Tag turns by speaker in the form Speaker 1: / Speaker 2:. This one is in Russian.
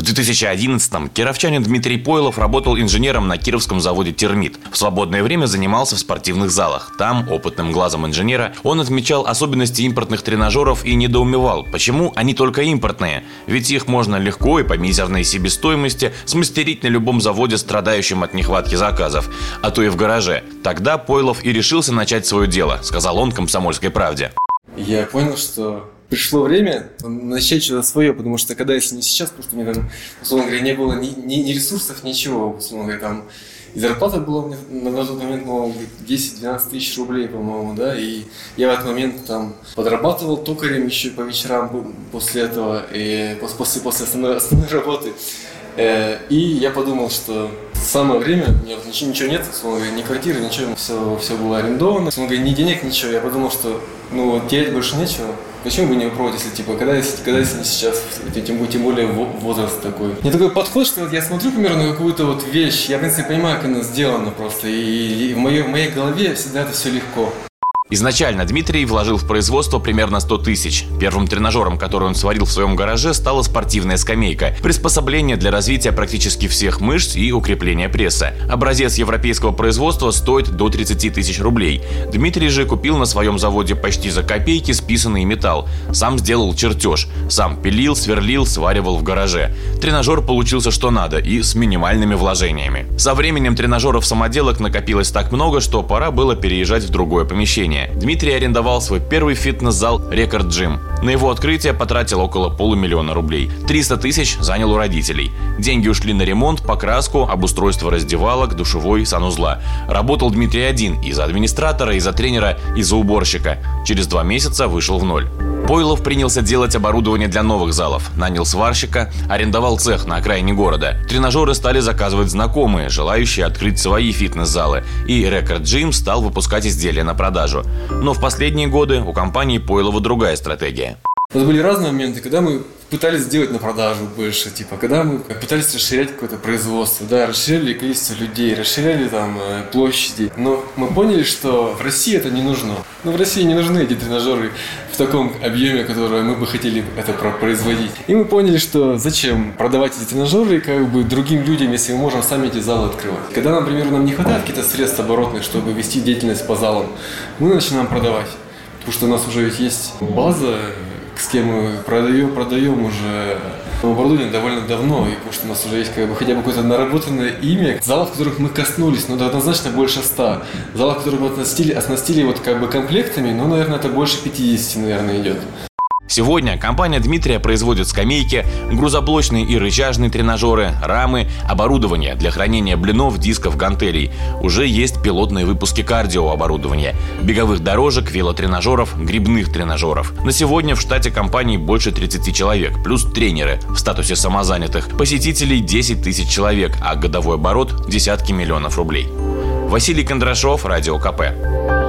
Speaker 1: В 2011-м кировчанин Дмитрий Пойлов работал инженером на кировском заводе «Термит». В свободное время занимался в спортивных залах. Там, опытным глазом инженера, он отмечал особенности импортных тренажеров и недоумевал, почему они только импортные. Ведь их можно легко и по мизерной себестоимости смастерить на любом заводе, страдающем от нехватки заказов, а то и в гараже. Тогда Пойлов и решился начать свое дело, сказал он «Комсомольской правде».
Speaker 2: Я понял, что пришло время начать что-то свое, потому что когда, если не сейчас, потому что у меня там, условно говоря, не было ни, ни, ни ресурсов, ничего, условно говоря, там, и зарплата была меня на тот момент, по 10-12 тысяч рублей, по-моему, да, и я в этот момент там подрабатывал токарем еще по вечерам после этого, и после, после основной, основной работы. Э, и я подумал, что самое время, у меня ничего, нет, говоря, ни квартиры, ничего, все, все было арендовано, говоря, ни денег, ничего. Я подумал, что ну, терять больше нечего. Почему бы не попробовать, если типа, когда, если, когда если не сейчас, тем, тем более возраст такой. Мне такой подход, что вот я смотрю, примерно, на какую-то вот вещь, я, в принципе, понимаю, как она сделана просто, и, и в, моей, в моей голове всегда это все легко.
Speaker 1: Изначально Дмитрий вложил в производство примерно 100 тысяч. Первым тренажером, который он сварил в своем гараже, стала спортивная скамейка. Приспособление для развития практически всех мышц и укрепления пресса. Образец европейского производства стоит до 30 тысяч рублей. Дмитрий же купил на своем заводе почти за копейки списанный металл. Сам сделал чертеж. Сам пилил, сверлил, сваривал в гараже. Тренажер получился что надо и с минимальными вложениями. Со временем тренажеров самоделок накопилось так много, что пора было переезжать в другое помещение обучения. Дмитрий арендовал свой первый фитнес-зал «Рекорд Джим». На его открытие потратил около полумиллиона рублей. 300 тысяч занял у родителей. Деньги ушли на ремонт, покраску, обустройство раздевалок, душевой, санузла. Работал Дмитрий один – и за администратора, и за тренера, и за уборщика. Через два месяца вышел в ноль. Пойлов принялся делать оборудование для новых залов, нанял сварщика, арендовал цех на окраине города. Тренажеры стали заказывать знакомые, желающие открыть свои фитнес-залы, и Record Gym стал выпускать изделия на продажу. Но в последние годы у компании Пойлова другая стратегия.
Speaker 2: У нас были разные моменты, когда мы пытались сделать на продажу больше, типа, когда мы пытались расширять какое-то производство, да, расширяли количество людей, расширяли там э, площади, но мы поняли, что в России это не нужно. Ну, в России не нужны эти тренажеры в таком объеме, который мы бы хотели это производить. И мы поняли, что зачем продавать эти тренажеры как бы другим людям, если мы можем сами эти залы открывать. Когда, например, нам не хватает каких-то средств оборотных, чтобы вести деятельность по залам, мы начинаем продавать. Потому что у нас уже есть база, с кем мы продаем, продаем уже оборудование довольно давно, и потому что у нас уже есть как бы хотя бы какое-то наработанное имя. Залов, которых мы коснулись, ну, да, однозначно больше ста. Залов, которых мы оснастили, оснастили вот как бы комплектами, ну, наверное, это больше 50, наверное, идет.
Speaker 1: Сегодня компания Дмитрия производит скамейки, грузоблочные и рычажные тренажеры, рамы, оборудование для хранения блинов, дисков, гантелей. Уже есть пилотные выпуски кардиооборудования, беговых дорожек, велотренажеров, грибных тренажеров. На сегодня в штате компании больше 30 человек, плюс тренеры в статусе самозанятых. Посетителей 10 тысяч человек, а годовой оборот – десятки миллионов рублей. Василий Кондрашов, Радио КП.